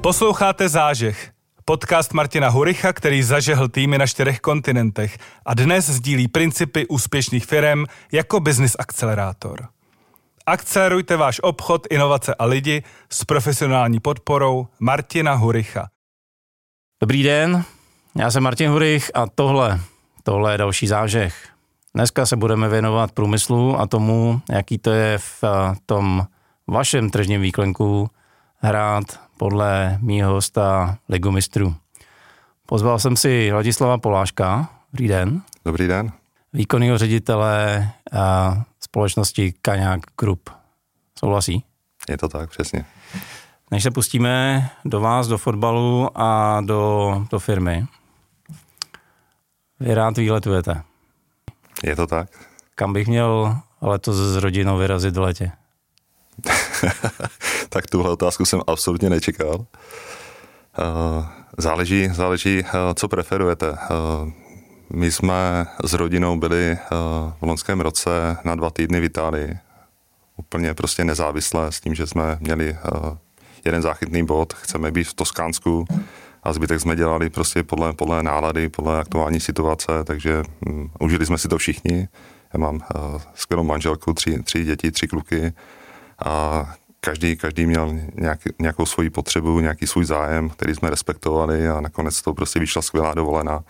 Posloucháte Zážeh, podcast Martina Huricha, který zažehl týmy na čtyřech kontinentech a dnes sdílí principy úspěšných firm jako business akcelerátor. Akcelerujte váš obchod, inovace a lidi s profesionální podporou Martina Huricha. Dobrý den, já jsem Martin Hurich a tohle, tohle je další zážeh. Dneska se budeme věnovat průmyslu a tomu, jaký to je v tom vašem tržním výklenku hrát podle mýho hosta Ligu mistrů. Pozval jsem si Ladislava Poláška. Dobrý den. Dobrý den. Výkonného ředitele a eh, společnosti Kaňák Group. Souhlasí? Je to tak, přesně. Než se pustíme do vás, do fotbalu a do, do firmy, vy rád výletujete. Je to tak. Kam bych měl letos s rodinou vyrazit v letě? tak tuhle otázku jsem absolutně nečekal. Eh, záleží, záleží, eh, co preferujete. Eh, my jsme s rodinou byli v loňském roce na dva týdny v Itálii. Úplně prostě nezávisle s tím, že jsme měli jeden záchytný bod, chceme být v Toskánsku a zbytek jsme dělali prostě podle, podle nálady, podle aktuální situace, takže um, užili jsme si to všichni. Já mám skvělou manželku, tři, tři děti, tři kluky a každý, každý měl nějak, nějakou svoji potřebu, nějaký svůj zájem, který jsme respektovali a nakonec to prostě vyšla skvělá dovolená.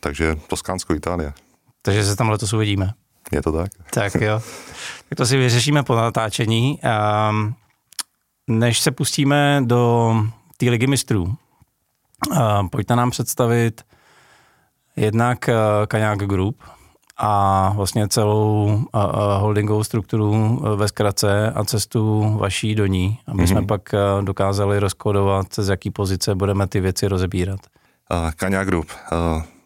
Takže Toskánsko, Itálie. Takže se tam letos uvidíme. Je to tak. Tak jo. Tak to si vyřešíme po natáčení. Um, než se pustíme do té ligy mistrů, pojďte nám představit jednak eh, Kaňák Group a vlastně celou holdingovou strukturu ve zkratce a cestu vaší do ní, aby mm-hmm. jsme mhm. pak dokázali rozkodovat, z jaký pozice budeme ty věci rozebírat. Kaňák Group.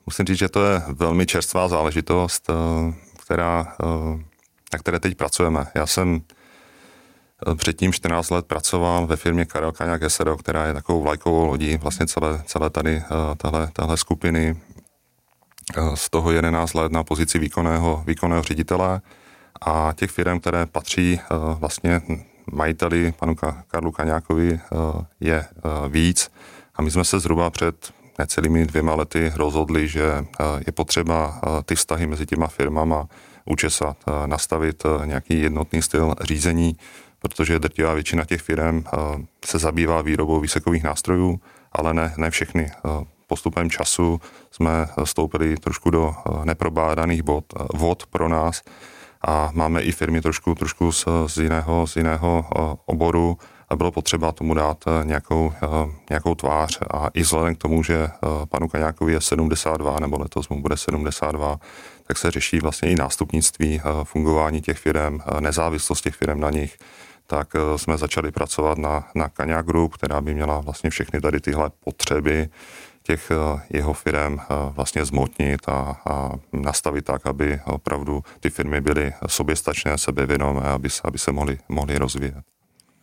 Musím říct, že to je velmi čerstvá záležitost, která, na které teď pracujeme. Já jsem Předtím 14 let pracoval ve firmě Karel Kaňák SRO, která je takovou vlajkovou lodí vlastně celé, celé tady tahle, tahle skupiny. Eh, z toho 11 let na pozici výkonného, výkonného ředitele a těch firm, které patří eh, vlastně majiteli panu Karlu Kaňákovi je víc a my jsme se zhruba před necelými dvěma lety rozhodli, že je potřeba ty vztahy mezi těma firmama učesat, nastavit nějaký jednotný styl řízení, protože drtivá většina těch firm eh, se zabývá výrobou výsekových nástrojů, ale ne, ne všechny. Eh, postupem času jsme stoupili trošku do eh, neprobádaných bod, vod pro nás a máme i firmy trošku, trošku z, z, jiného, z jiného oboru a bylo potřeba tomu dát nějakou, nějakou tvář. A i vzhledem k tomu, že panu Kaňákovi je 72 nebo letos mu bude 72, tak se řeší vlastně i nástupnictví fungování těch firm, nezávislost těch firm na nich. Tak eh, jsme začali pracovat na, na Kania Group, která by měla vlastně všechny tady tyhle potřeby těch eh, jeho firm eh, vlastně zmotnit a, a nastavit tak, aby opravdu ty firmy byly soběstačné, sebevědomé, aby se, aby se mohly, mohly rozvíjet.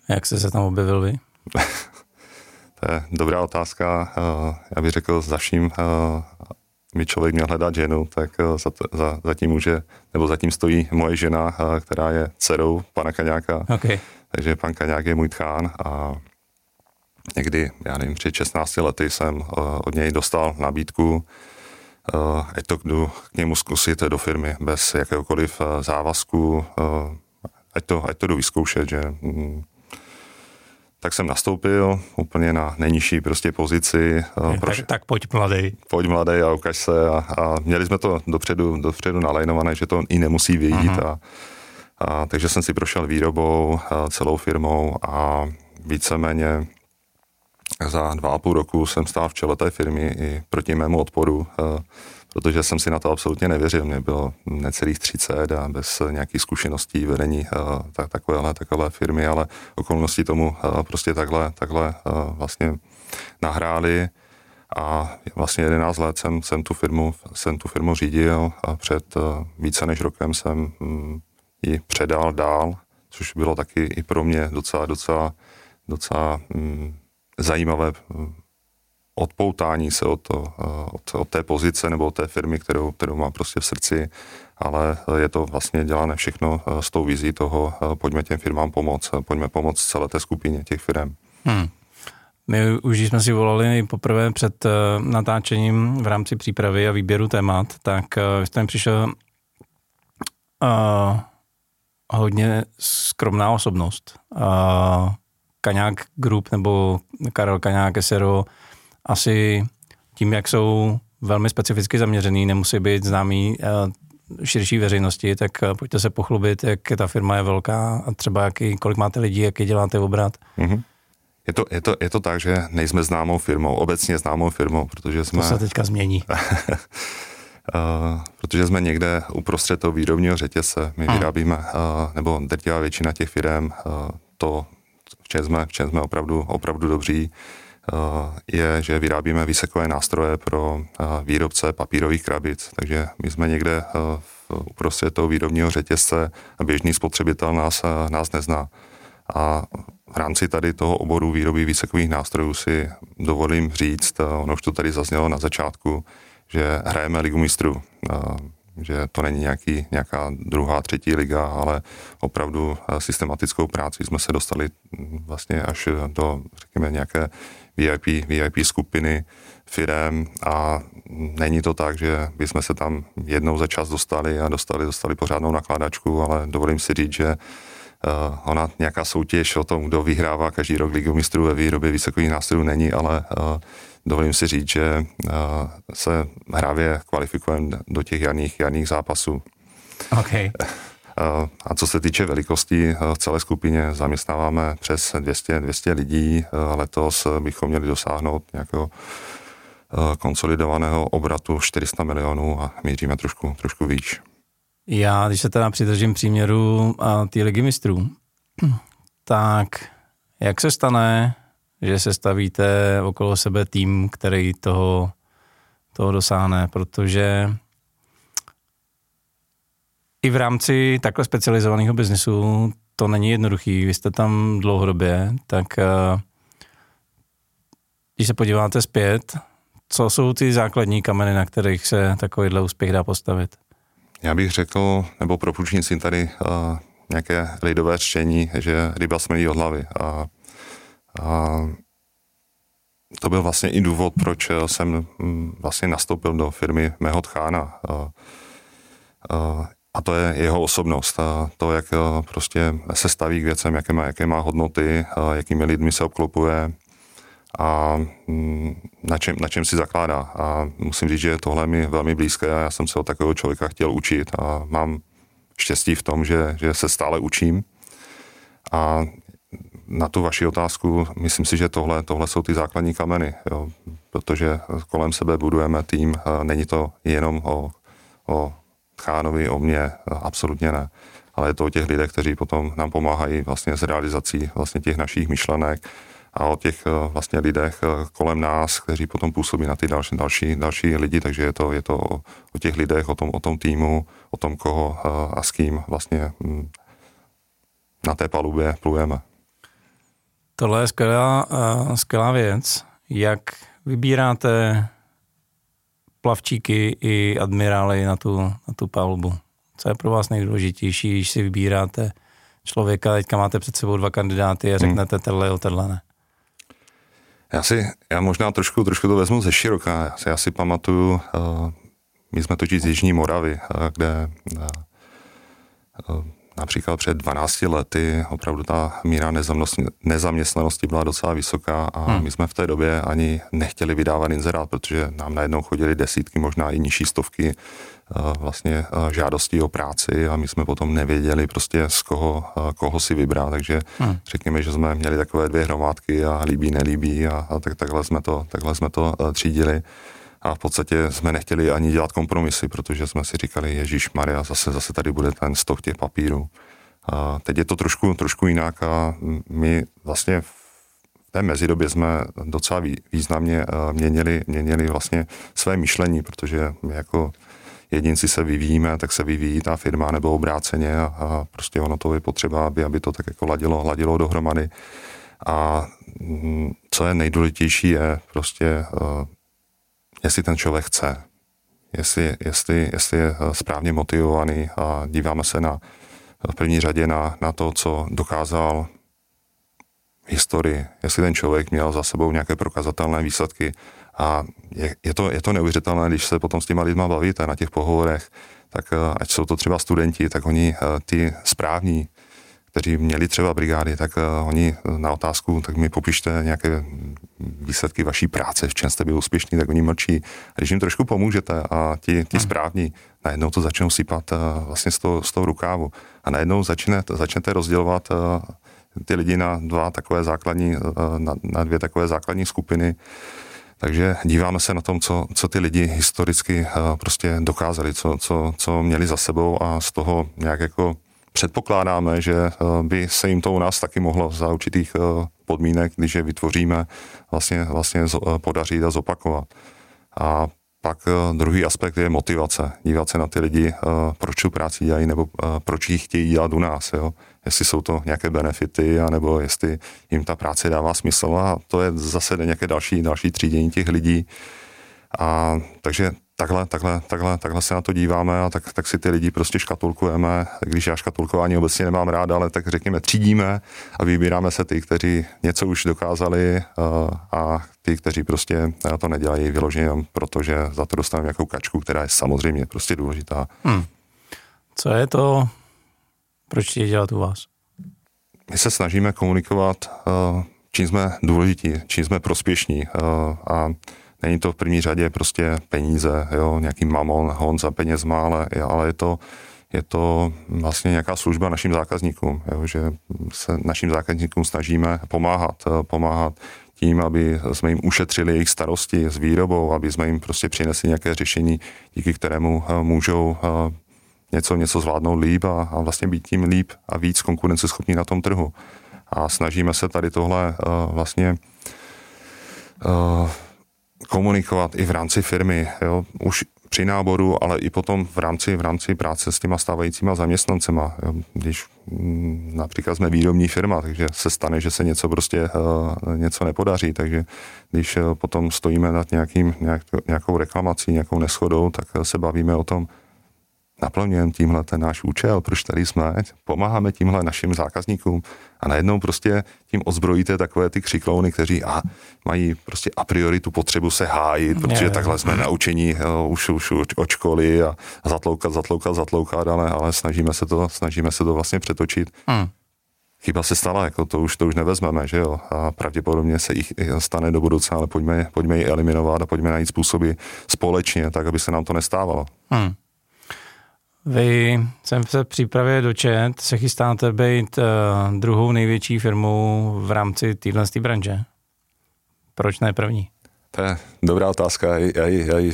Jak jste se tam objevil vy? to je dobrá otázka. Já bych řekl, za vším by člověk měl hledat ženu, tak za, za, za tím může, nebo zatím stojí moje žena, která je dcerou pana Kaňáka. Okay. Takže pan Kaňák je můj tchán a někdy, já nevím, před 16 lety jsem eh, od něj dostal nabídku, eh, ať to jdu k němu zkusit do firmy bez jakéhokoliv eh, závazku, ať to, ať to jdu vyzkoušet, že mm, tak jsem nastoupil úplně na nejnižší prostě pozici. Proš... Tak, tak pojď mladý. Pojď mladý a ukaž se. A, a měli jsme to dopředu, dopředu nalajnované, že to i nemusí vyjít. Uh-huh. A, a, takže jsem si prošel výrobou celou firmou a víceméně za dva a půl roku jsem stál v čele té firmy i proti mému odporu, a, protože jsem si na to absolutně nevěřil. Mě bylo necelých 30 a bez nějakých zkušeností vedení a, tak, takovéhle, takové firmy, ale okolnosti tomu a, prostě takhle, takhle vlastně nahráli a vlastně 11 let jsem, jsem, tu, firmu, jsem tu firmu řídil a před více než rokem jsem mm, ji předal dál, což bylo taky i pro mě docela, docela, docela mm, zajímavé mm, odpoutání se od, to, eh, od, od té pozice nebo od té firmy, kterou, kterou mám prostě v srdci, ale je to vlastně dělané všechno eh, s tou vizí toho, eh, pojďme těm firmám pomoct, pojďme pomoct celé té skupině těch firm. Hmm. My už jsme si volali poprvé před natáčením v rámci přípravy a výběru témat, tak jste mi přišel uh, hodně skromná osobnost. Uh, Kaňák Group nebo Karel Kaňák SRO asi tím, jak jsou velmi specificky zaměřený, nemusí být známý uh, širší veřejnosti, tak uh, pojďte se pochlubit, jak ta firma je velká a třeba jaký, kolik máte lidí, jaký děláte obrat. Mm-hmm. Je to, je, to, je to tak, že nejsme známou firmou, obecně známou firmou, protože jsme... To se teďka změní. Uh, protože jsme někde uprostřed toho výrobního řetězce. My hmm. vyrábíme, uh, nebo drtivá většina těch firm, uh, to, v čem jsme, v čem jsme opravdu, opravdu dobří, je, že vyrábíme výsekové nástroje pro výrobce papírových krabic. Takže my jsme někde v uprostřed toho výrobního řetězce a běžný spotřebitel nás, nás nezná. A v rámci tady toho oboru výroby výsekových nástrojů si dovolím říct, ono už to tady zaznělo na začátku, že hrajeme ligu mistrů, že to není nějaký, nějaká druhá, třetí liga, ale opravdu systematickou práci jsme se dostali vlastně až do, řekněme, nějaké VIP, VIP skupiny firem a není to tak, že bychom se tam jednou za čas dostali a dostali, dostali pořádnou nakládačku, ale dovolím si říct, že Uh, ona nějaká soutěž o tom, kdo vyhrává každý rok ligu mistrů ve výrobě vysokových nástrojů není, ale dovolím si říct, že uh, se hravě kvalifikujeme do těch jarních, jarních zápasů. Okay. Uh, a co se týče velikosti, uh, v celé skupině zaměstnáváme přes 200, 200 lidí. Letos bychom měli dosáhnout nějakého konsolidovaného obratu 400 milionů a míříme trošku, trošku víc. Já, když se teda přidržím příměru té ligy mistrů, tak jak se stane, že se stavíte okolo sebe tým, který toho, toho dosáhne, protože i v rámci takhle specializovaného biznesu to není jednoduchý. Vy jste tam dlouhodobě, tak eh, když se podíváte zpět, co jsou ty základní kameny, na kterých se takovýhle úspěch dá postavit? Já bych řekl, nebo pro půjčníci tady uh, nějaké lidové řečení, že ryba smrdí od hlavy. A, a to byl vlastně i důvod, proč jsem mm, vlastně nastoupil do firmy mého tchána. A, a, a to je jeho osobnost. A to, jak prostě se staví k věcem, jaké má, jaké má hodnoty, a jakými lidmi se obklopuje a mm, na čem, na čem si zakládá. A musím říct, že tohle je mi velmi blízké a já jsem se od takového člověka chtěl učit a mám štěstí v tom, že, že se stále učím. A na tu vaši otázku, myslím si, že tohle, tohle jsou ty základní kameny, jo, protože kolem sebe budujeme tým, není to jenom o, o Tchánovi, o mně, absolutně ne, ale je to o těch lidech, kteří potom nám pomáhají vlastně s realizací vlastně těch našich myšlenek, a o těch eh, vlastně lidech eh, kolem nás, kteří potom působí na ty další, další, další lidi, takže je to, je to o, o těch lidech, o tom, o tom týmu, o tom, koho eh, a s kým vlastně hm, na té palubě plujeme. Tohle je skvělá, skvělá věc. Jak vybíráte plavčíky i admirály na tu, na tu palubu? Co je pro vás nejdůležitější, když si vybíráte člověka, teďka máte před sebou dva kandidáty a hmm. řeknete hmm. tenhle jo, tenhle ne? Já si, já možná trošku, trošku to vezmu ze široka. Já si, já si pamatuju, uh, my jsme totiž z Jižní Moravy, uh, kde uh, uh, například před 12 lety opravdu ta míra nezaměstnanosti byla docela vysoká a hmm. my jsme v té době ani nechtěli vydávat inzerát, protože nám najednou chodili desítky, možná i nižší stovky vlastně žádostí o práci a my jsme potom nevěděli prostě z koho, koho si vybrat, takže hmm. řekněme, že jsme měli takové dvě hromádky a líbí, nelíbí a, a tak, takhle, jsme to, takhle jsme to třídili a v podstatě jsme nechtěli ani dělat kompromisy, protože jsme si říkali, Ježíš Maria, zase, zase tady bude ten stok těch papírů. A teď je to trošku, trošku jinak a my vlastně v té mezidobě jsme docela významně měnili, měnili vlastně své myšlení, protože my jako jedinci se vyvíjíme, tak se vyvíjí ta firma nebo obráceně a, a prostě ono to je potřeba, aby, aby to tak jako ladilo, ladilo dohromady. A mm, co je nejdůležitější je prostě, uh, jestli ten člověk chce, jestli, jestli, jestli je uh, správně motivovaný a díváme se na v první řadě na, na to, co dokázal historii, jestli ten člověk měl za sebou nějaké prokazatelné výsledky. A je, je, to, je to neuvěřitelné, když se potom s těma lidma bavíte na těch pohovorech, tak eh, ať jsou to třeba studenti, tak oni eh, ty správní, kteří měli třeba brigády, tak uh, oni na otázku, tak mi popište nějaké výsledky vaší práce, v čem jste byl úspěšný, tak oni mlčí. A když jim trošku pomůžete a ti, ti správní najednou to začnou sypat uh, vlastně z toho, z toho rukávu. A najednou začne, začnete rozdělovat ty lidi na dva takové základní, na, na dvě takové základní skupiny, takže díváme se na tom, co, co ty lidi historicky prostě dokázali, co, co, co měli za sebou a z toho nějak jako předpokládáme, že eh, by se jim to u nás taky mohlo za určitých eh, podmínek, když je vytvoříme, vlastně, vlastně eh, podařit a zopakovat. A pak druhý aspekt je motivace. Dívat se na ty lidi, proč tu práci dělají, nebo proč ji chtějí dělat u nás. Jo? Jestli jsou to nějaké benefity, anebo jestli jim ta práce dává smysl. A to je zase nějaké další, další třídění těch lidí. A takže takhle, takhle, takhle, takhle se na to díváme a tak, tak si ty lidi prostě škatulkujeme, když já škatulkování obecně nemám rád, ale tak řekněme třídíme a vybíráme se ty, kteří něco už dokázali uh, a ty, kteří prostě to nedělají vyloženě jenom proto, že za to dostaneme nějakou kačku, která je samozřejmě prostě důležitá. Hmm. Co je to, proč je dělat u vás? My se snažíme komunikovat, uh, čím jsme důležití, čím jsme prospěšní uh, a Není to v první řadě prostě peníze, jo, nějaký mamon, hon za penězma, ale, ale je to, je to vlastně nějaká služba našim zákazníkům, jo, že se našim zákazníkům snažíme pomáhat, eh, pomáhat tím, aby jsme jim ušetřili jejich starosti s výrobou, aby jsme jim prostě přinesli nějaké řešení, díky kterému eh, můžou eh, něco, něco zvládnout líp a, a vlastně být tím líp a víc konkurenceschopní na tom trhu. A snažíme se tady tohle vlastně komunikovat i v rámci firmy, jo, už při náboru, ale i potom v rámci, v rámci práce s těma stávajícíma zaměstnancema. Jo. Když mm, například jsme výrobní firma, takže se stane, že se něco prostě uh, něco nepodaří, takže když uh, potom stojíme nad nějakým, nějak, nějakou reklamací, nějakou neschodou, tak uh, se bavíme o tom, naplňujeme tímhle ten náš účel, proč tady jsme, pomáháme tímhle našim zákazníkům a najednou prostě tím ozbrojíte takové ty křiklouny, kteří a, mají prostě a priori tu potřebu se hájit, protože je, takhle jsme naučení jo, už, už, už od školy a zatloukat, zatloukat, zatloukat, ale, ale snažíme se to, snažíme se to vlastně přetočit. Hmm. Chyba se stala, jako to už, to už nevezmeme, že jo, a pravděpodobně se jich stane do budoucna, ale pojďme, pojďme ji eliminovat a pojďme najít způsoby společně, tak, aby se nám to nestávalo. Hmm. Vy jsem se v přípravě dočet, se chystáte být uh, druhou největší firmou v rámci téhle branže. Proč ne první? To je dobrá otázka, já ji, já ji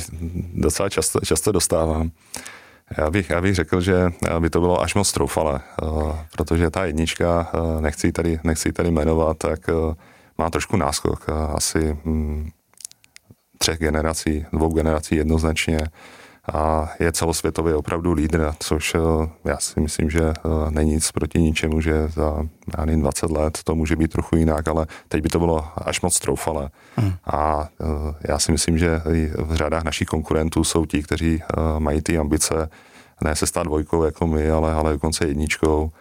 docela často, často dostávám. Já bych, já bych řekl, že by to bylo až moc troufale, uh, protože ta jednička, nechci tady, nechci tady jmenovat, tak má trošku náskok, asi um, třech generací, dvou generací jednoznačně a je celosvětově opravdu lídr, což eh, já si myslím, že eh, není nic proti ničemu, že za já nevím, 20 let to může být trochu jinak, ale teď by to bylo až moc troufalé. Hmm. A eh, já si myslím, že v řadách našich konkurentů jsou ti, kteří mají ty ambice ne se stát dvojkou jako my, ale, ale dokonce jedničkou,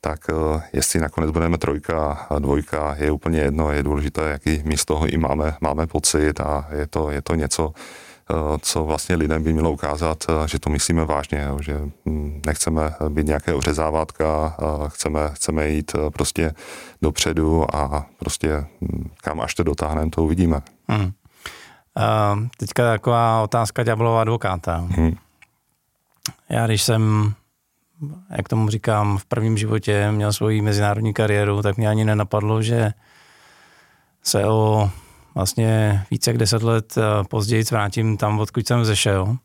tak jestli nakonec budeme trojka a dvojka, je úplně jedno, je důležité, jaký my z toho i máme, máme pocit a je to, je to něco, co vlastně lidem by mělo ukázat, eh, že to myslíme vážně, že hm, nechceme být nějaké ořezávátka, chceme, chceme jít eh, prostě dopředu a prostě hm, kam až to dotáhneme, to uvidíme. Hmm. Uh, teďka taková otázka ďáblova advokáta. Hmm. Já když jsem, jak tomu říkám, v prvním životě měl svoji mezinárodní kariéru, tak mě ani nenapadlo, že se o vlastně více jak deset let eh, později vrátím tam, odkud jsem zešel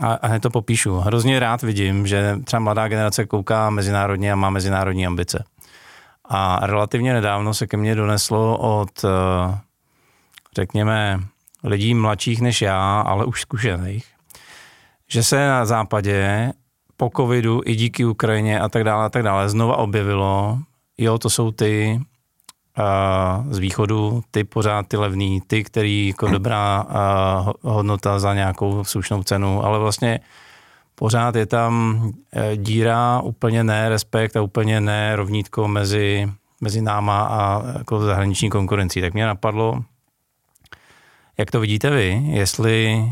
a, a hned to popíšu. Hrozně rád vidím, že třeba mladá generace kouká mezinárodně a má mezinárodní ambice. A relativně nedávno se ke mně doneslo od, eh, řekněme, lidí mladších než já, ale už zkušených, že se na západě po covidu i díky Ukrajině a tak dále a tak dále znova objevilo, jo, to jsou ty z východu, ty pořád ty levný, ty, který jako dobrá hodnota za nějakou slušnou cenu, ale vlastně pořád je tam e, díra, úplně ne respekt a úplně ne rovnítko mezi mezi náma a jako zahraniční konkurencí. Tak mě napadlo, jak to vidíte vy, jestli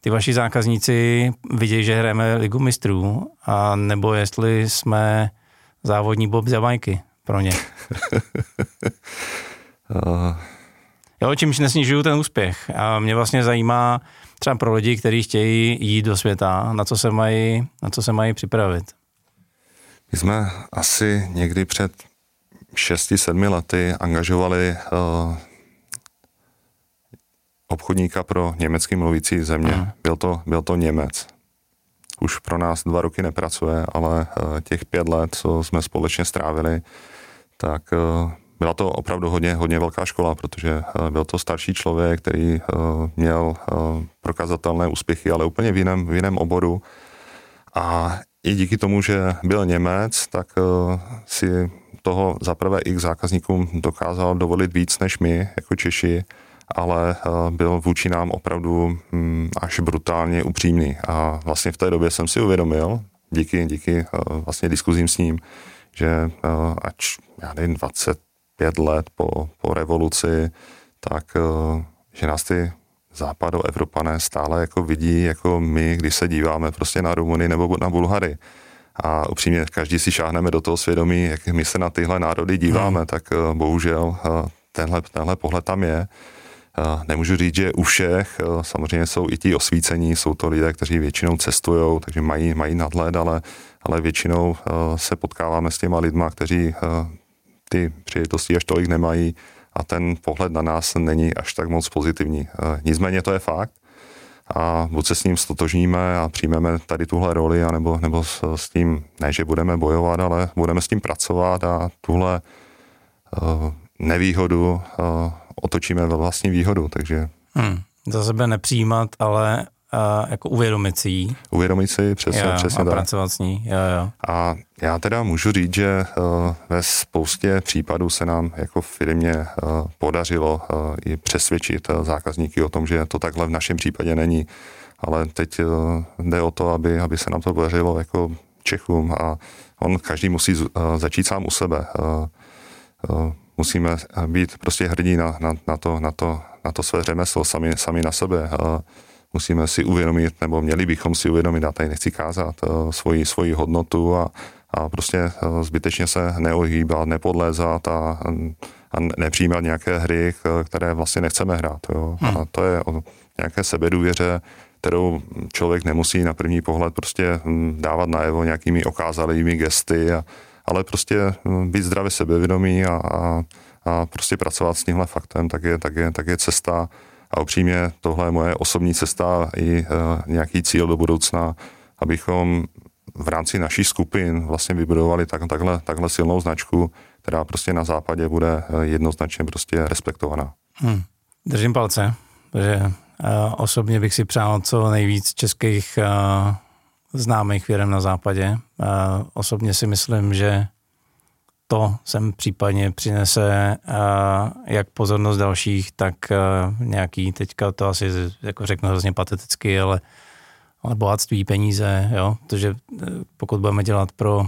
ty vaši zákazníci vidějí, že hrajeme ligu mistrů, a nebo jestli jsme závodní Bob Zabajky pro ně. uh. Jo, čímž nesnižuju ten úspěch. A mě vlastně zajímá třeba pro lidi, kteří chtějí jít do světa, na co se mají, na co se mají připravit. My jsme asi někdy před 6-7 lety angažovali uh, obchodníka pro německy mluvící země. Byl, to, byl to Němec. Už pro nás dva roky nepracuje, ale uh, těch pět let, co jsme společně strávili, tak uh, byla to opravdu hodně, hodně velká škola, protože uh, byl to starší člověk, který uh, měl prokazatelné úspěchy, ale úplně v jiném, v jiném oboru. A i díky tomu, že byl Němec, tak si toho zaprvé x zákazníkům dokázal dovolit víc než my, jako Češi, ale byl vůči nám opravdu um, až brutálně upřímný. A vlastně v té době jsem si uvědomil, díky, díky vlastně diskuzím s ním, že uh, ač, já nevím, 25 let po, po revoluci, tak uh, že nás ty západoevropané stále jako vidí, jako my, když se díváme prostě na Rumuny nebo na Bulhary. A upřímně, každý si šáhneme do toho svědomí, jak my se na tyhle národy díváme, hmm. tak uh, bohužel tenhle, tenhle pohled tam je. Nemůžu říct, že u všech, samozřejmě jsou i ti osvícení, jsou to lidé, kteří většinou cestují, takže mají, mají nadhled, ale, ale většinou se potkáváme s těma lidma, kteří ty příležitosti až tolik nemají a ten pohled na nás není až tak moc pozitivní. Nicméně to je fakt a buď se s ním stotožníme a přijmeme tady tuhle roli, anebo, nebo s, s tím, ne, že budeme bojovat, ale budeme s tím pracovat a tuhle uh, nevýhodu otočíme ve vlastní výhodu, takže... Hmm. Za sebe nepřijímat, ale uh, jako uvědomit si ji. Uvědomit si, přesně, jo, přesně a tak. pracovat s ní, jo, jo. A já teda můžu říct, že uh, ve spoustě případů se nám jako firmě uh, podařilo uh, i přesvědčit uh, zákazníky o tom, že to takhle v našem případě není. Ale teď uh, jde o to, aby, aby se nám to podařilo jako Čechům a on každý musí uh, začít sám u sebe. Uh, uh, musíme být prostě hrdí na, na, na, to, na, to, na to své řemeslo, sami, sami na sebe. Uh, musíme si uvědomit, nebo měli bychom si uvědomit, a tady nechci kázat, eh, svoji, svoji hodnotu a, a prostě eh, zbytečně se neohýbat, nepodlézat a, a nepřijímat nějaké hry, které vlastně nechceme hrát. Jo. Hmm. A to je o nějaké sebedůvěře, kterou člověk nemusí na první pohled prostě hm, dávat najevo nějakými okázalými gesty, a, ale prostě hm, být zdravě sebevědomý a, a, a prostě pracovat s tímhle faktem, tak je, tak je, tak je cesta, a upřímně tohle je moje osobní cesta i uh, nějaký cíl do budoucna, abychom v rámci naší skupin vlastně vybudovali tak, takhle, takhle silnou značku, která prostě na západě bude eh, jednoznačně prostě respektovaná. Hmm. Držím palce, že uh, osobně bych si přál co nejvíc českých uh, známých firm na západě. Osobně si myslím, že to sem případně přinese jak pozornost dalších, tak nějaký, teďka to asi jako řeknu hrozně pateticky, ale, ale bohatství, peníze, jo, protože uh, pokud budeme dělat pro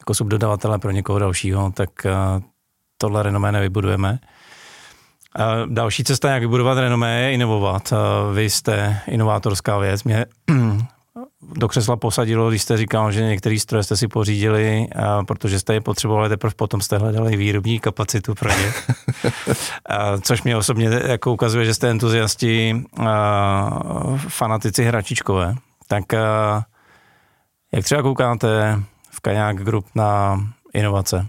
jako subdodavatele pro někoho dalšího, tak tohle renomé nevybudujeme. Další cesta, jak vybudovat renomé, je inovovat. Vy jste inovátorská věc. Mě do křesla posadilo, když jste říkal, že některý stroje jste si pořídili, a protože jste je potřebovali, teprve potom jste hledali výrobní kapacitu pro ně. a, což mě osobně jako ukazuje, že jste entuziasti, a, fanatici hračičkové. Tak a, jak třeba koukáte v Kaják Group na inovace?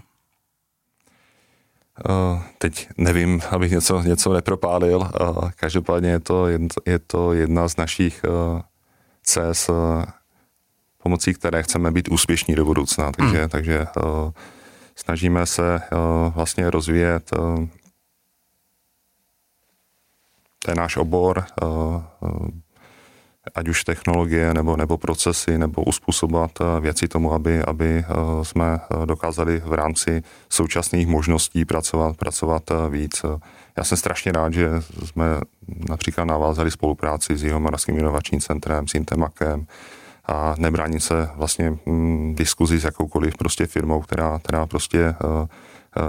Teď nevím, abych něco, něco nepropálil. Každopádně je to, je to jedna z našich uh, cest, pomocí které chceme být úspěšní do budoucna. Takže, hmm. takže uh, snažíme se uh, vlastně rozvíjet ten náš obor, ať už technologie nebo, nebo procesy, nebo uspůsobovat věci tomu, aby, aby jsme dokázali v rámci současných možností pracovat, pracovat víc. Já jsem strašně rád, že jsme například navázali spolupráci s Jihomoravským inovačním centrem, s Intemakem, a nebrání se vlastně mm, diskuzi s jakoukoliv prostě firmou, která, která prostě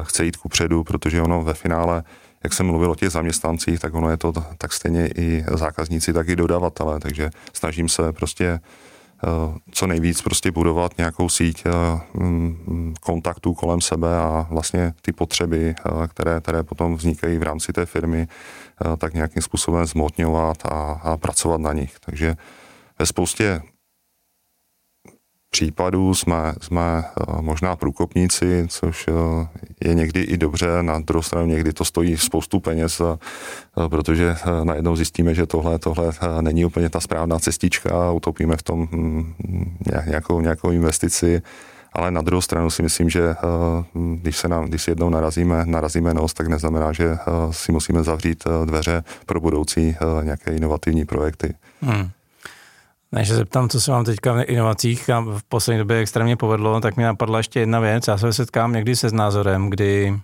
chce jít kupředu, protože ono ve finále jak jsem mluvil o těch zaměstnancích, tak ono je to tak stejně i zákazníci, tak i dodavatelé, takže snažím se prostě eh, co nejvíc prostě budovat nějakou síť eh, mm, kontaktů kolem sebe a vlastně ty potřeby, eh, které, které potom vznikají v rámci té firmy, tak nějakým způsobem zmotňovat a, a pracovat na nich. Takže ve spoustě případů jsme, jsme eh, možná průkopníci, což eh, je někdy i dobře, na druhou stranu někdy to stojí spoustu peněz, eh, protože najednou zjistíme, že tohle, tohle není úplně ta správná cestička utopíme v tom hm, nějakou, nějakou investici. Ale na druhou stranu si myslím, že když se nám, když jednou narazíme, narazíme nos, tak neznamená, že si musíme zavřít dveře pro budoucí nějaké inovativní projekty. Hmm. Než se zeptám, co se vám teďka v inovacích a v poslední době extrémně povedlo, tak mi napadla ještě jedna věc. Já se setkám někdy se s názorem, kdy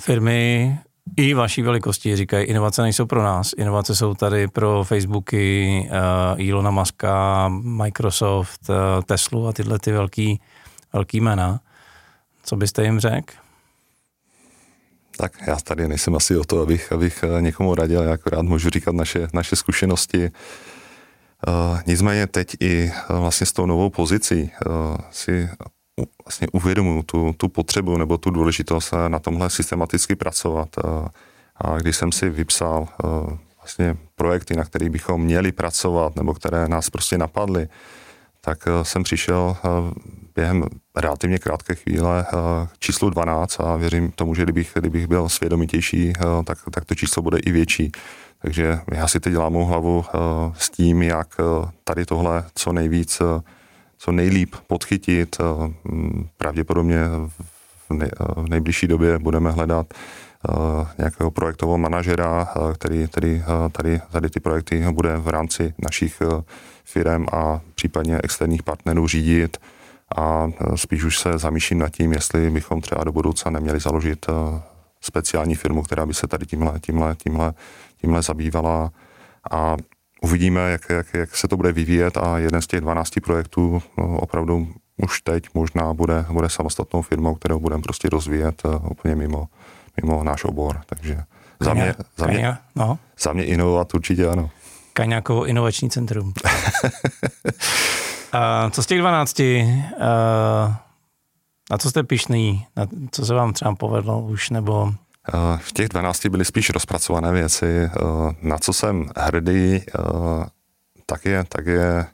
firmy i vaší velikosti říkají, inovace nejsou pro nás, inovace jsou tady pro Facebooky, uh, Elona Muska, Microsoft, uh, Teslu a tyhle ty velký, velký jména. Co byste jim řekl? Tak já tady nejsem asi o to, abych, abych někomu radil, já akorát můžu říkat naše, naše zkušenosti. Uh, nicméně teď i uh, vlastně s tou novou pozicí uh, si vlastně uvědomuji tu, tu potřebu nebo tu důležitost na tomhle systematicky pracovat. A když jsem si vypsal vlastně projekty, na kterých bychom měli pracovat nebo které nás prostě napadly, tak jsem přišel během relativně krátké chvíle číslu 12 a věřím tomu, že kdybych, kdybych byl svědomitější, tak, tak to číslo bude i větší. Takže já si teď dělám hlavu eh, s tím, jak eh, tady tohle co nejvíc, eh, co nejlíp podchytit. Pravděpodobně v nejbližší době budeme hledat nějakého projektového manažera, který, který tady, tady ty projekty bude v rámci našich firm a případně externích partnerů řídit a spíš už se zamýšlím nad tím, jestli bychom třeba do budoucna neměli založit speciální firmu, která by se tady tímhle, tímhle, tímhle tímhle zabývala a uvidíme, jak, jak, jak se to bude vyvíjet a jeden z těch 12 projektů no, opravdu už teď možná bude, bude samostatnou firmou, kterou budeme prostě rozvíjet uh, úplně mimo, mimo náš obor. Takže za mě, za mě, no. za mě inovovat určitě ano. Kaňákovo inovační centrum. a co z těch 12? Uh, na co jste pišný? Na co se vám třeba povedlo už, nebo Eh, v těch 12 byly spíš rozpracované věci. Eh, na co jsem hrdý, eh, tak je, tak je,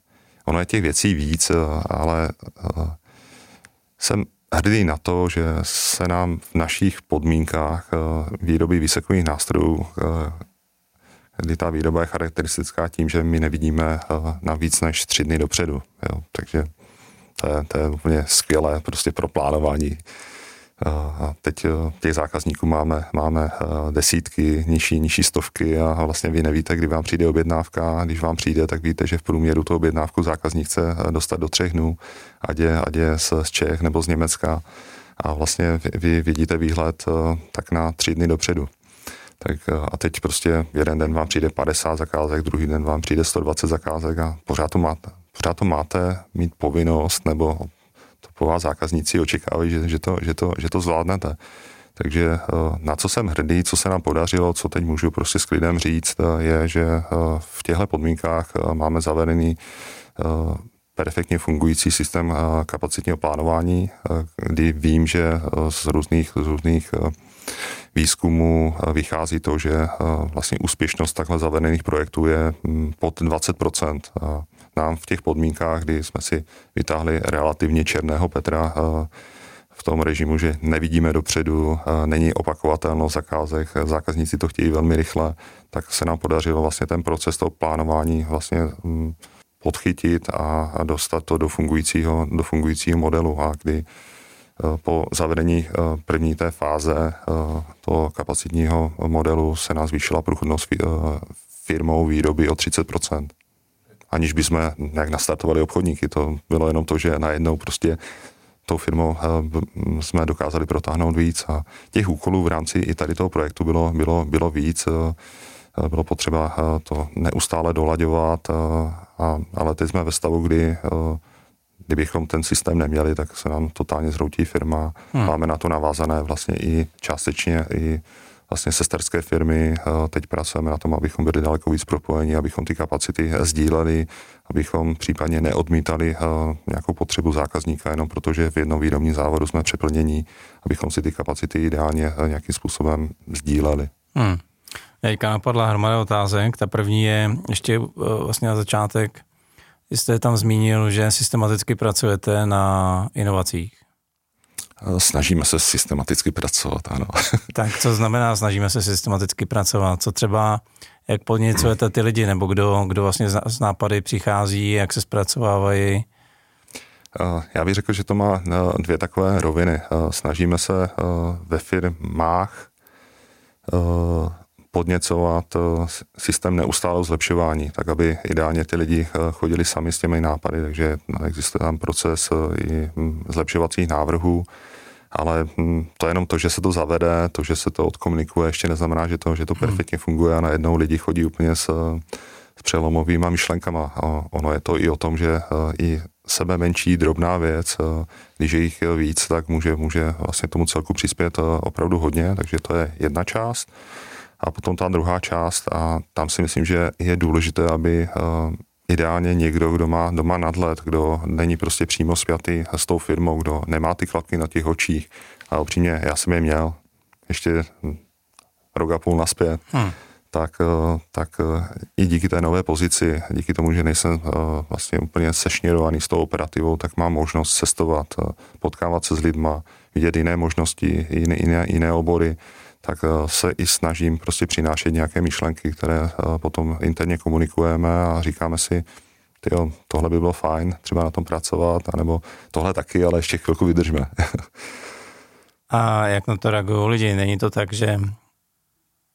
ono je těch věcí víc, ale jsem hrdý na to, že se nám v našich podmínkách výroby výsekových nástrojů, kdy ta výroba je charakteristická tím, že my nevidíme na víc než tři dny dopředu. Jo. Takže to je, to je úplně skvělé prostě pro plánování a teď eh, těch zákazníků máme, máme eh, desítky, nižší, nižší stovky a vlastně vy nevíte, kdy vám přijde objednávka. Když vám přijde, tak víte, že v průměru tu objednávku zákazník chce eh, dostat do třech dnů, ať je, ať je z Čech nebo z Německa. A vlastně vy vidíte výhled tak na tři dny dopředu. Tak a teď prostě jeden den vám přijde 50 zakázek, druhý den vám přijde 120 zakázek a pořád to máte, pořád to máte mít povinnost nebo po vás zákazníci očekávají, že, že, to, že, to, že to zvládnete. Takže eh, na co jsem hrdý, co se nám podařilo, co teď můžu prostě s klidem říct, eh, je, že eh, v těchto podmínkách máme zavedený perfektně fungující systém kapacitního plánování, kdy vím, že z různých, z různých výzkumů vychází to, že vlastně úspěšnost takhle zavedených projektů je hm, pod 20% nám v těch podmínkách, kdy jsme si vytáhli relativně černého Petra v tom režimu, že nevidíme dopředu, není opakovatelnost zakázek, zákazníci to chtějí velmi rychle, tak se nám podařilo vlastně ten proces toho plánování vlastně hm, podchytit a, dostat to do fungujícího, do fungujícího modelu. A kdy po zavedení první té fáze toho kapacitního modelu se nás zvýšila průchodnost firmou výroby o 30% aniž bychom nějak nastartovali obchodníky. To bylo jenom to, že najednou prostě tou firmou eh, jsme dokázali protáhnout víc a těch úkolů v rámci i tady toho projektu bylo, bylo, bylo víc. Eh, bylo potřeba eh, to neustále dolaďovat, a, ale teď jsme ve stavu, kdy kdybychom ten systém neměli, tak se nám totálně zhroutí firma. Hmm. Máme na to navázané vlastně i částečně i vlastně sesterské firmy. Teď pracujeme na tom, abychom byli daleko víc propojeni, abychom ty kapacity sdíleli, abychom případně neodmítali nějakou potřebu zákazníka jenom protože v jednom výrobním závodu jsme přeplnění, abychom si ty kapacity ideálně nějakým způsobem sdíleli. Hmm. Teďka napadla hromada otázek. Ta první je ještě vlastně na začátek, jste tam zmínil, že systematicky pracujete na inovacích. Snažíme se systematicky pracovat, ano. Tak co znamená snažíme se systematicky pracovat? Co třeba, jak podněcujete ty lidi, nebo kdo, kdo vlastně z nápady přichází, jak se zpracovávají? Já bych řekl, že to má dvě takové roviny. Snažíme se ve firmách podněcovat eh, systém neustálého zlepšování, tak aby ideálně ty lidi eh, chodili sami s těmi nápady, takže existuje tam proces eh, i hm, zlepšovacích návrhů, ale hm, to je jenom to, že se to zavede, to, že se to odkomunikuje, ještě neznamená, že to, že to hmm. perfektně funguje a najednou lidi chodí úplně s, s přelomovými myšlenkama. Ono je to i o tom, že i sebe menší drobná věc, když je jich víc, tak může, může vlastně tomu celku přispět opravdu hodně, takže to je jedna část. A potom ta druhá část a tam si myslím, že je důležité, aby eh, ideálně někdo, kdo má doma nadhled, kdo není prostě přímo spjatý s tou firmou, kdo nemá ty klapky na těch očích. A upřímně, já jsem je měl ještě rok a půl naspět. Hmm. Tak, eh, tak eh, i díky té nové pozici, díky tomu, že nejsem vlastně úplně sešněrovaný s tou operativou, tak mám možnost cestovat, potkávat se s lidma, vidět jiné možnosti, jiné, jiné, jiné obory tak eh, se i snažím prostě přinášet nějaké myšlenky, které eh, potom interně komunikujeme a říkáme si, tyjo, tohle by bylo fajn, třeba na tom pracovat, anebo tohle taky, ale ještě chvilku vydržme. a jak na to reagují lidi? Není to tak, že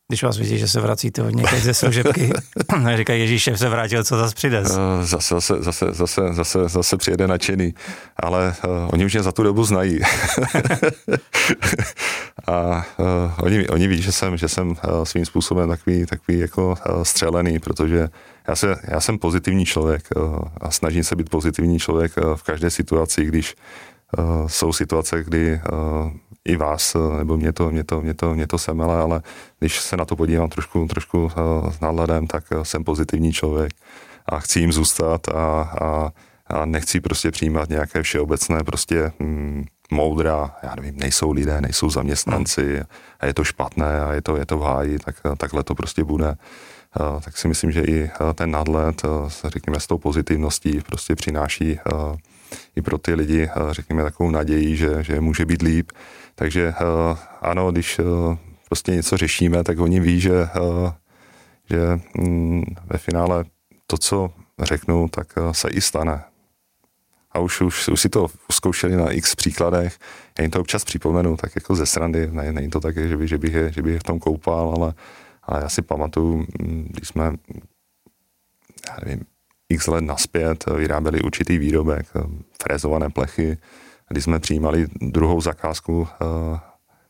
když vás vidí, že se vracíte od někde ze služebky, říkají, Ježíš, šéf se vrátil, co zase přijde? Eh, zase, zase, zase, zase, zase, zase přijede nadšený, ale uh, oni už mě za tu dobu znají. a uh, oni, oni ví, že jsem, že jsem uh, svým způsobem takový, takový jako uh, střelený, protože já, se, já jsem pozitivní člověk uh, a snažím se být pozitivní člověk uh, v každé situaci, když uh, jsou situace, kdy uh, i vás, uh, nebo mě to, mě to, mě to, mě to semele, ale když se na to podívám trošku, trošku s nádhledem, tak jsem pozitivní člověk a chci jim zůstat a, a, a nechci prostě přijímat nějaké všeobecné prostě mm, moudra, já nevím, nejsou lidé, nejsou zaměstnanci a je to špatné a je to, je to v háji, tak takhle to prostě bude. Tak si myslím, že i ten nadhled, řekněme, s tou pozitivností prostě přináší i pro ty lidi, řekněme, takovou naději, že, že může být líp. Takže ano, když prostě něco řešíme, tak oni ví, že, že mm, ve finále to, co řeknu, tak se i stane a už, už, už si to zkoušeli na x příkladech. Já jim to občas připomenu, tak jako ze srandy, ne, není to tak, že, by, že, bych je, že bych je v tom koupal, ale, ale já si pamatuju, když jsme, já nevím, x let naspět vyráběli určitý výrobek, frézované plechy, když jsme přijímali druhou zakázku eh,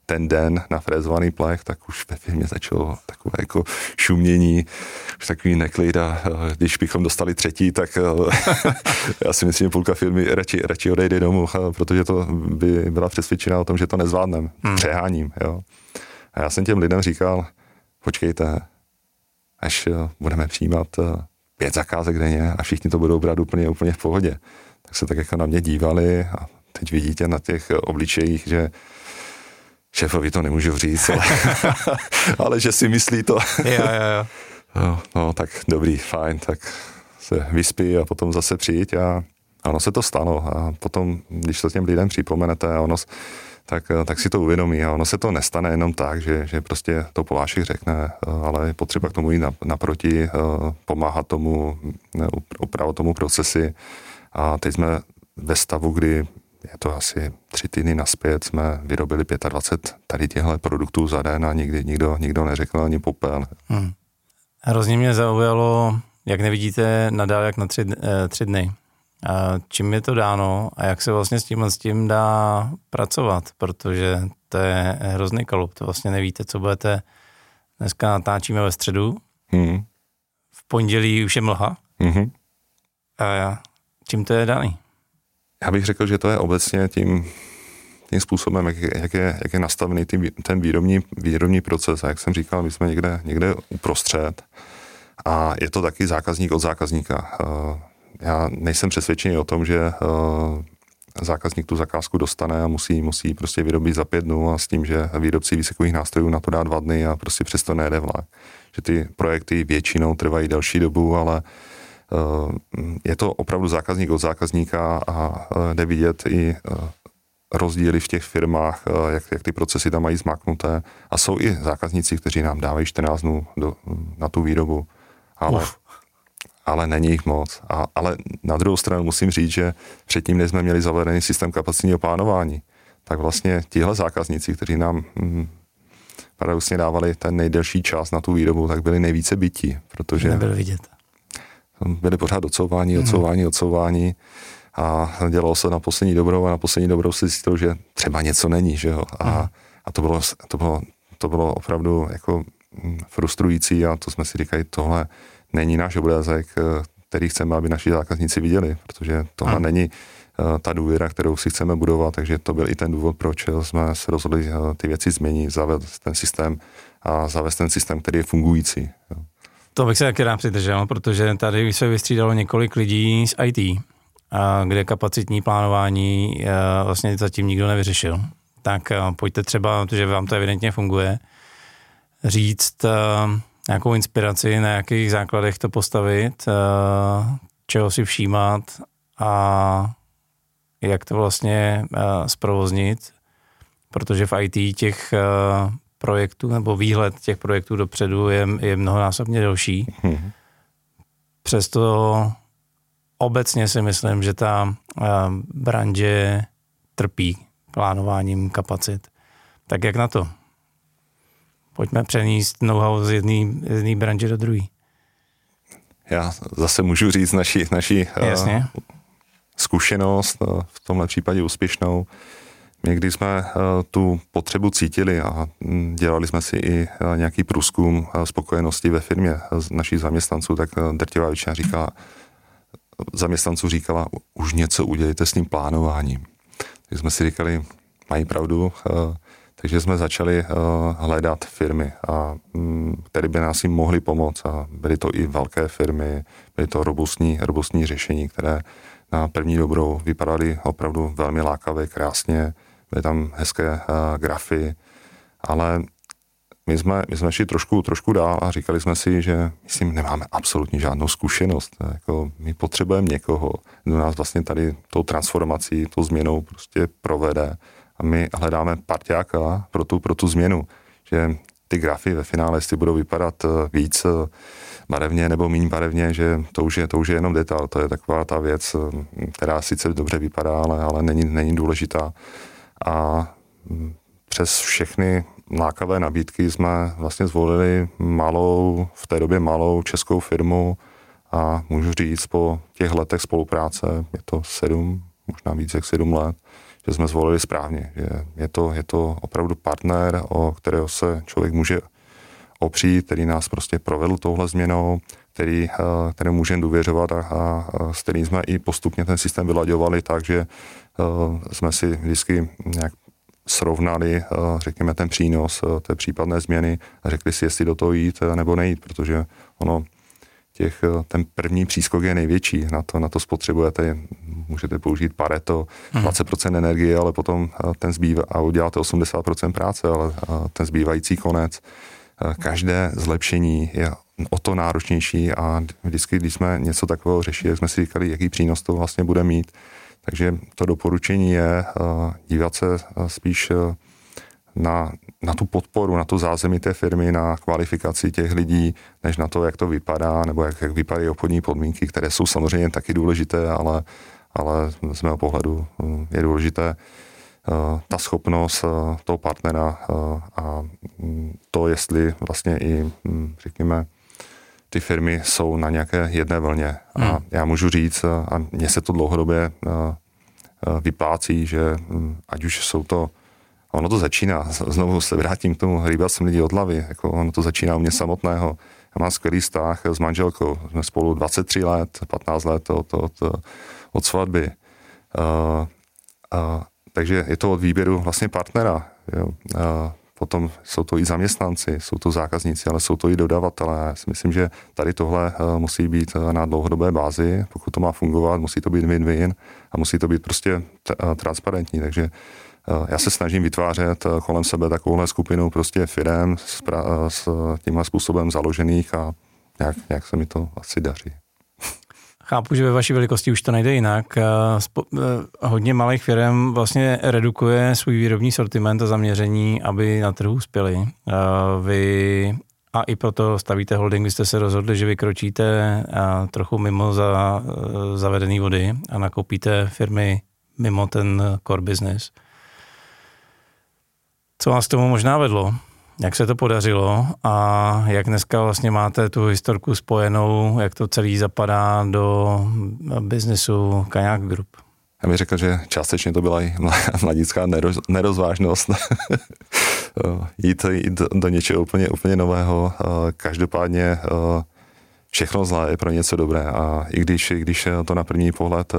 ten den na frézovaný plech, tak už ve firmě začalo takové jako šumění, už takový neklid a když bychom dostali třetí, tak já si myslím, že půlka firmy radši, radši odejde domů, protože to by byla přesvědčená o tom, že to nezvládnem, hmm. přeháním. Jo. A já jsem těm lidem říkal, počkejte, až budeme přijímat pět zakázek denně a všichni to budou brát úplně, úplně v pohodě. Tak se tak jako na mě dívali a teď vidíte na těch obličejích, že šéfovi to nemůžu říct, ale, ale že si myslí to. jo, jo, jo. No, no, tak dobrý, fajn, tak se vyspí a potom zase přijít a ono se to stalo a potom, když to těm lidem připomenete a ono, tak, tak si to uvědomí a ono se to nestane jenom tak, že, že prostě to Polášek řekne, ale je potřeba k tomu jít naproti, pomáhat tomu, opravovat tomu procesy a teď jsme ve stavu, kdy je to asi tři týdny naspět, jsme vyrobili 25 tady těchto produktů za den a nikdy nikdo, nikdo neřekl ani popel. Hmm. Hrozně mě zaujalo, jak nevidíte nadál jak na tři, eh, tři dny. Čím je to dáno a jak se vlastně s tím, s tím dá pracovat, protože to je hrozný kalup. To vlastně nevíte, co budete. Dneska natáčíme ve středu, hmm. v pondělí už je mlha. Hmm. A čím to je daný? Já bych řekl, že to je obecně tím, tím způsobem, jak, jak, je, jak je nastavený tý, ten výrobní, výrobní proces. A jak jsem říkal, my jsme někde, někde uprostřed a je to taky zákazník od zákazníka. Já nejsem přesvědčený o tom, že uh, zákazník tu zakázku dostane a musí, musí prostě vyrobit za pět dnů a s tím, že výrobci výsekových nástrojů na to dá dva dny a prostě přesto nejde vlak. Že ty projekty většinou trvají delší dobu, ale uh, je to opravdu zákazník od zákazníka a uh, jde vidět i rozdíly v těch firmách, jak, jak ty procesy tam mají zmaknuté. A jsou i zákazníci, kteří nám dávají 14 dnů do, na tu výrobu. Ale Uf ale není jich moc. A, ale na druhou stranu musím říct, že předtím, než jsme měli zavedený systém kapacitního plánování, tak vlastně tihle zákazníci, kteří nám hm, paradoxně dávali ten nejdelší čas na tu výrobu, tak byli nejvíce bytí, protože... Nebyl vidět. Byli pořád odsouvání, odsouvání, hmm. odsouvání a dělalo se na poslední dobrou a na poslední dobrou si zjistil, že třeba něco není, že jo. A, hmm. a to, bylo, to, bylo, to bylo opravdu jako hm, frustrující a to jsme si říkali, tohle není náš obrázek, eh, který chceme, aby naši zákazníci viděli, protože tohle není eh, ta důvěra, kterou si chceme budovat, takže to byl i ten důvod, proč jsme se rozhodli eh, ty věci změnit, zavést ten systém a zavést ten systém, který je fungující. To bych se taky rád přidržel, protože tady se vystřídalo několik lidí z IT, kde kapacitní plánování vlastně zatím nikdo nevyřešil. Tak pojďte třeba, protože vám to evidentně funguje, říct, nějakou inspiraci, na jakých základech to postavit, eh, čeho si všímat a jak to vlastně eh, zprovoznit, protože v IT těch eh, projektů nebo výhled těch projektů dopředu je, je mnohonásobně delší. Hmm. Přesto obecně si myslím, že ta branže trpí plánováním kapacit. Tak jak na to? Pojďme přenést know-how z jedné branže do druhé. Já zase můžu říct naši, naši Uh, zkušenost, uh, v tomhle případě úspěšnou. Někdy jsme uh, tu potřebu cítili a um, dělali jsme si i uh, nějaký průzkum uh, spokojenosti ve firmě našich zaměstnanců, tak uh, drtivá většina říká, zaměstnanců říkala, už něco udělejte s tím plánováním. Tak jsme si říkali, mají pravdu, uh, takže jsme začali uh, hledat firmy, a, um, které by nás jim mohly pomoct. A byly to i velké firmy, byly to robustní, robustní řešení, které na první dobrou vypadaly opravdu velmi lákavě, krásně. Byly tam hezké uh, grafy, ale my jsme, my jsme šli trošku, trošku dál a říkali jsme si, že myslím, nemáme absolutně žádnou zkušenost. Jako my potřebujeme někoho, kdo nás vlastně tady tou transformací, tou změnou prostě provede a my hledáme parťáka pro tu, pro tu změnu, že ty grafy ve finále, jestli budou vypadat eh, víc eh, barevně nebo méně barevně, že to už, je, to už je jenom detail, to je taková ta věc, eh, která sice dobře vypadá, ale, ale není, není důležitá. A hm, přes všechny lákavé nabídky jsme vlastně zvolili malou, v té době malou českou firmu a můžu říct po těch letech spolupráce, je to sedm, možná víc jak sedm let, že jsme zvolili správně. Že je, to, je to opravdu partner, o kterého se člověk může opřít, který nás prostě provedl touhle změnou, který, eh, který můžeme důvěřovat a, a, s kterým jsme i postupně ten systém vylaďovali tak, že uh, jsme si vždycky nějak srovnali, uh, řekněme, ten přínos té případné změny a řekli si, jestli do toho jít nebo nejít, protože ono těch, eh, ten první přískok je největší, na to, na to spotřebujete, můžete použít Pareto, 20% hmm. energie, ale potom eh, ten zbývá a uděláte 80% práce, ale eh, ten zbývající konec, každé zlepšení je o to náročnější a vždycky, když jsme něco takového řešili, jsme si říkali, jaký přínos to vlastně bude mít. Takže to doporučení je dívat se spíš na, na tu podporu, na to zázemí té firmy, na kvalifikaci těch lidí, než na to, jak to vypadá, nebo jak, jak vypadají obchodní podmínky, které jsou samozřejmě taky důležité, ale, ale z mého pohledu hm, je důležité uh, ta schopnost uh, toho partnera uh, a um, to, jestli vlastně i, um, řekněme, ty firmy jsou na nějaké jedné vlně. Hmm. A já můžu říct, a mně se to dlouhodobě vyplácí, že ať už jsou to ono to začíná, znovu se vrátím k tomu, hlíbat jsem lidi od hlavy, jako ono to začíná u mě samotného. Já mám skvělý vztah s manželkou, jsme spolu 23 let, 15 let od, od, od svatby. Uh, uh, takže je to od výběru vlastně partnera. Jo. Uh, potom jsou to i zaměstnanci, jsou to zákazníci, ale jsou to i dodavatelé. Já si myslím, že tady tohle musí být na dlouhodobé bázi. Pokud to má fungovat, musí to být win-win a musí to být prostě transparentní. Takže já se snažím vytvářet kolem sebe takovouhle skupinu prostě firm s, s tímhle způsobem založených a nějak, nějak se mi to asi daří. Chápu, že ve vaší velikosti už to nejde jinak. Eh, eh, hodně malých firm vlastně redukuje svůj výrobní sortiment a zaměření, aby na trhu uspěli. Eh, vy a i proto stavíte holding, vy jste se rozhodli, že vykročíte trochu mimo za zavedený vody a nakoupíte firmy mimo ten core business. Co vás tomu možná vedlo? Jak se to podařilo a jak dneska vlastně máte tu historku spojenou, jak to celý zapadá do biznesu Kaják Group? Já bych řekl, že částečně to byla i mladická neroz, nerozvážnost. jít, jít do něčeho úplně, úplně nového. Každopádně všechno zlé je pro něco dobré a i když, i když to na první pohled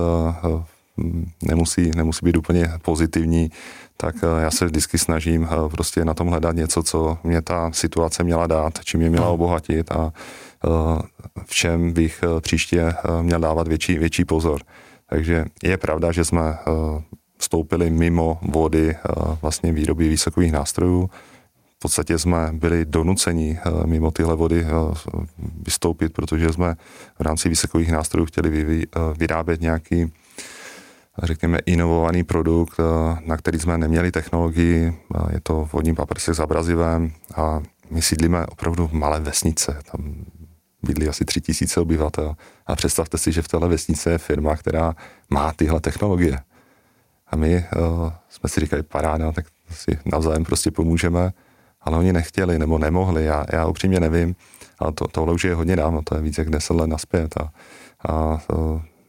nemusí, nemusí být úplně pozitivní, tak eh, já se vždycky snažím eh, prostě na tom hledat něco, co mě ta situace měla dát, čím mě měla obohatit a eh, v čem bych příště měl dávat větší, větší pozor. Takže je pravda, že jsme vstoupili mimo vody vlastně výroby výsokových nástrojů. V podstatě jsme byli donuceni mimo tyhle vody vystoupit, protože jsme v rámci výsokových nástrojů chtěli vyrábět nějaký řekněme, inovovaný produkt, eh, na který jsme neměli technologii. Je to vodní paprsek s abrazivem a my sídlíme opravdu v malé vesnice. Tam bydlí asi tři tisíce obyvatel. A představte si, že v téhle vesnice je firma, která má tyhle technologie. A my uh, jsme si říkali, paráda, tak si navzájem prostě pomůžeme, ale oni nechtěli nebo nemohli, já, já upřímně nevím, ale to, tohle už je hodně dávno, to je více jak deset let naspět a, a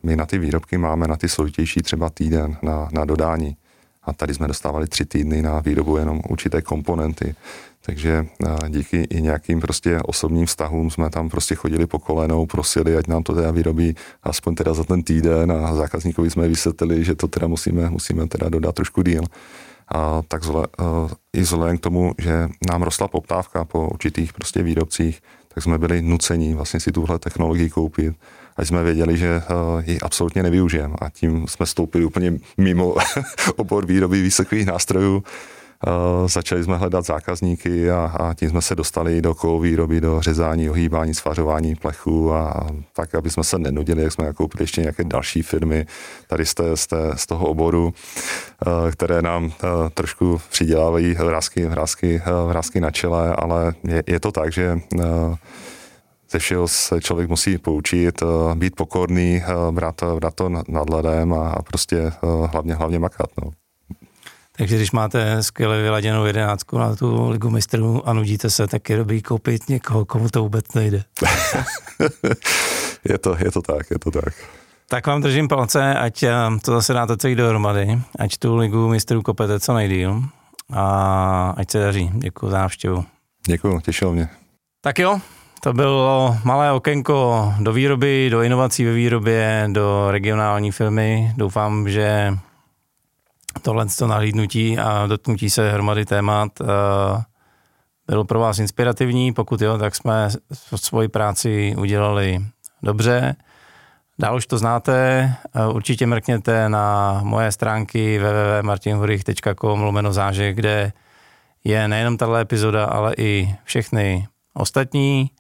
my na ty výrobky máme na ty složitější třeba týden na, na dodání. A tady jsme dostávali tři týdny na výrobu jenom určité komponenty. Takže díky i nějakým prostě osobním vztahům jsme tam prostě chodili po kolenou, prosili, ať nám to teda vyrobí aspoň teda za ten týden a zákazníkovi jsme vysvětlili, že to teda musíme, musíme teda dodat trošku díl. A tak zle, i vzhledem k tomu, že nám rostla poptávka po určitých prostě výrobcích, tak jsme byli nuceni vlastně si tuhle technologii koupit a jsme věděli, že eh, ji absolutně nevyužijeme. A tím jsme stoupili úplně mimo obor výroby vysokových nástrojů. Uh, začali jsme hledat zákazníky a, a tím jsme se dostali do výroby, do řezání, ohýbání, svařování plechu a, tak, aby jsme se nenudili, jak jsme nakoupili ještě nějaké další firmy tady z, té, z, té, z toho oboru, uh, které nám trošku přidělávají vrázky, vrázky, vrázky na čele, ale je, je to tak, že ze všeho se člověk musí poučit, eh, být pokorný, eh, brát, brát to nad ledem a prostě eh, hlavně, hlavně makat. No. Takže když máte skvěle vyladěnou jedenáctku na tu ligu mistrů a nudíte se, tak je dobrý koupit někoho, komu to vůbec nejde. je, to, je to tak, je to tak. Tak vám držím palce, ať to zase dáte celý dohromady, ať tu ligu mistrů kopete co nejdíl a ať se daří. Děkuji za návštěvu. Děkuji, těšilo mě. Tak jo, to bylo malé okénko do výroby, do inovací ve výrobě, do regionální firmy. Doufám, že tohle to nahlídnutí a dotknutí se hromady témat eh, bylo pro vás inspirativní. Pokud jo, tak jsme svoji práci udělali dobře. Dál už to znáte, eh, určitě mrkněte na moje stránky www.martinhurich.com lomeno záže, kde je nejenom tato epizoda, ale i všechny ostatní.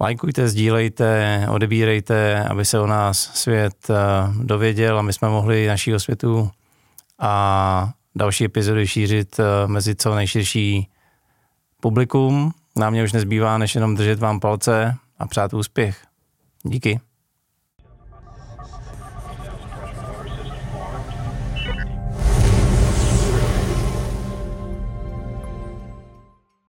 Lajkujte, sdílejte, odebírejte, aby se o nás svět eh, dověděl a my jsme mohli naší světu a další epizody šířit eh, mezi co nejširší publikum. Nám mě už nezbývá, než jenom držet vám palce a přát úspěch. Díky.